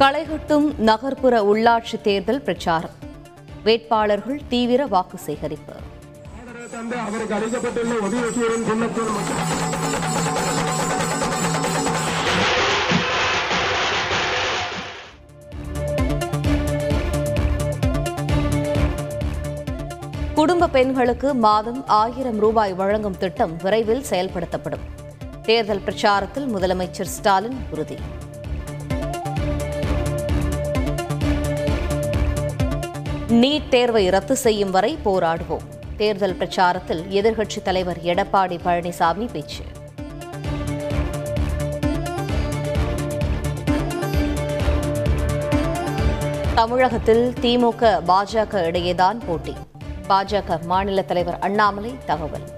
களைகட்டும் நகர்ப்புற உள்ளாட்சி தேர்தல் பிரச்சாரம். வேட்பாளர்கள் தீவிர வாக்கு சேகரிப்பு. அவருக்கு அளிக்கப்பட்டுள்ள குடும்ப பெண்களுக்கு மாதம் ஆயிரம் ரூபாய் வழங்கும் திட்டம் விரைவில் செயல்படுத்தப்படும். தேர்தல் பிரச்சாரத்தில் முதலமைச்சர் ஸ்டாலின் உறுதி. நீட் தேர்வை ரத்து செய்யும் வரை போராடுவோம். தேர்தல் பிரச்சாரத்தில் எதிர்க்கட்சித் தலைவர் எடப்பாடி பழனிசாமி பேச்சு. தமிழகத்தில் திமுக பாஜக இடையேதான் போட்டி. பாஜக மாநில தலைவர் அண்ணாமலை தகவல்.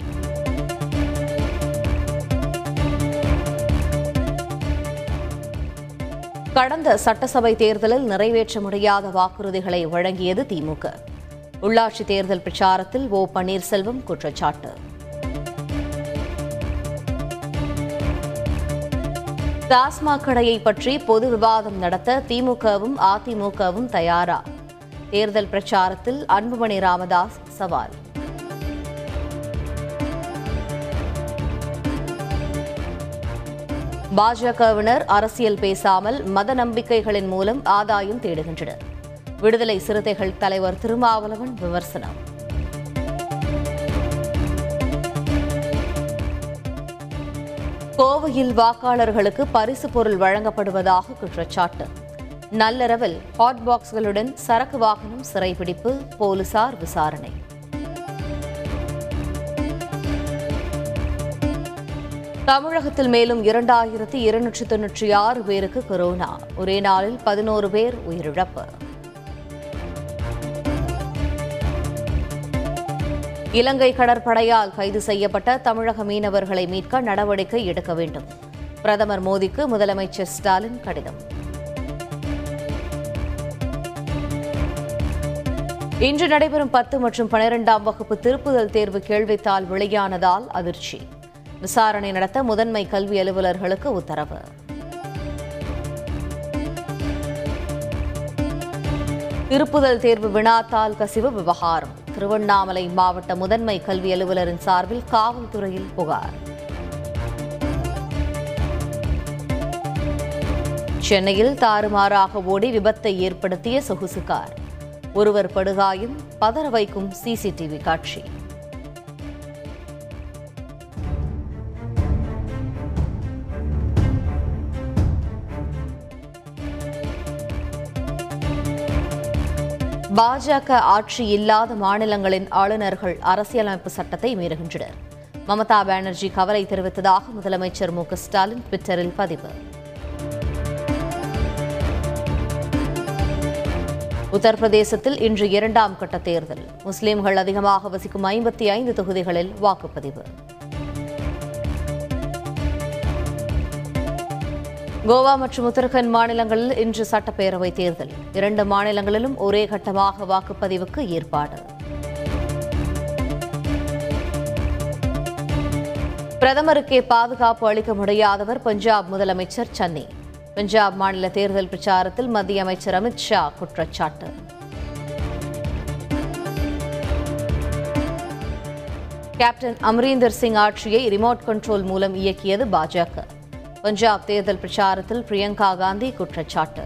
கடந்த சட்டசபை தேர்தலில் நிறைவேற்ற முடியாத வாக்குறுதிகளை வழங்கியது திமுக. உள்ளாட்சி தேர்தல் பிரச்சாரத்தில் ஓ பன்னீர்செல்வம் குற்றச்சாட்டு. டாஸ்மாக் கடையை பற்றி பொது விவாதம் நடத்த திமுகவும் அதிமுகவும் தயாரா? தேர்தல் பிரச்சாரத்தில் அன்புமணி ராமதாஸ் சவால். பாஜகவினர் அரசியல் பேசாமல் மத நம்பிக்கைகளின் மூலம் ஆதாயம் தேடுகின்றனர். விடுதலை சிறுத்தைகள் தலைவர் திருமாவளவன் விமர்சனம். கோவையில் வாக்காளர்களுக்கு பரிசு பொருள் வழங்கப்படுவதாக குற்றச்சாட்டு. நள்ளிரவில் ஹாட் பாக்ஸ்களுடன் சரக்கு வாகனம் சிறைபிடிப்பு போலீசார் விசாரணை. தமிழகத்தில் மேலும் இரண்டாயிரத்தி இருநூற்றி தொன்னூற்றி ஆறு பேருக்கு கொரோனா. ஒரே நாளில் பதினோரு பேர் உயிரிழப்பு. இலங்கை கடற்படையால் கைது செய்யப்பட்ட தமிழக மீனவர்களை மீட்க நடவடிக்கை எடுக்க வேண்டும். பிரதமர் மோடிக்கு முதலமைச்சர் ஸ்டாலின் கடிதம். இன்று நடைபெறும் பத்து மற்றும் பனிரெண்டாம் வகுப்பு திருப்புதல் தேர்வு கேள்வித்தாள் வெளியானதால் அதிர்ச்சி. விசாரணை நடத்த முதன்மை கல்வி அலுவலர்களுக்கு உத்தரவு. திருப்புதல் தேர்வு வினாத்தால் கசிவு விவகாரம். திருவண்ணாமலை மாவட்ட முதன்மை கல்வி அலுவலரின் சார்பில் காவல்துறையில் புகார். சென்னையில் தாறுமாறாக ஓடி விபத்தை ஏற்படுத்திய சொகுசு கார். ஒருவர் படுகாயம் பதற வைக்கும் சிசிடிவி காட்சி. பாஜக ஆட்சி இல்லாத மாநிலங்களின் ஆளுநர்கள் அரசியலமைப்பு சட்டத்தை மீறுகின்றனர். மமதா பானர்ஜி கவலை தெரிவித்ததாக முதலமைச்சர் மு ஸ்டாலின் ட்விட்டரில் பதிவு. உத்தரப்பிரதேசத்தில் இன்று இரண்டாம் கட்ட தேர்தல். முஸ்லிம்கள் அதிகமாக வசிக்கும் ஐம்பத்தி ஐந்து தொகுதிகளில் வாக்குப்பதிவு. கோவா மற்றும் உத்தரகண்ட் மாநிலங்களில் இன்று சட்டப்பேரவை தேர்தல். இரண்டு மாநிலங்களிலும் ஒரே கட்டமாக வாக்குப்பதிவுக்கு ஏற்பாடு. பிரதமருக்கே பாதுகாப்பு அளிக்க முடியாதவர் பஞ்சாப் முதலமைச்சர் சன்னி. பஞ்சாப் மாநில தேர்தல் பிரச்சாரத்தில் மத்திய அமைச்சர் அமித் ஷா குற்றச்சாட்டு. கேப்டன் அமரீந்தர் சிங் ஆட்சியை ரிமோட் கண்ட்ரோல் மூலம் இயக்கியது பாஜக. பஞ்சாப் தேர்தல் பிரச்சாரத்தில் பிரியங்கா காந்தி குற்றச்சாட்டு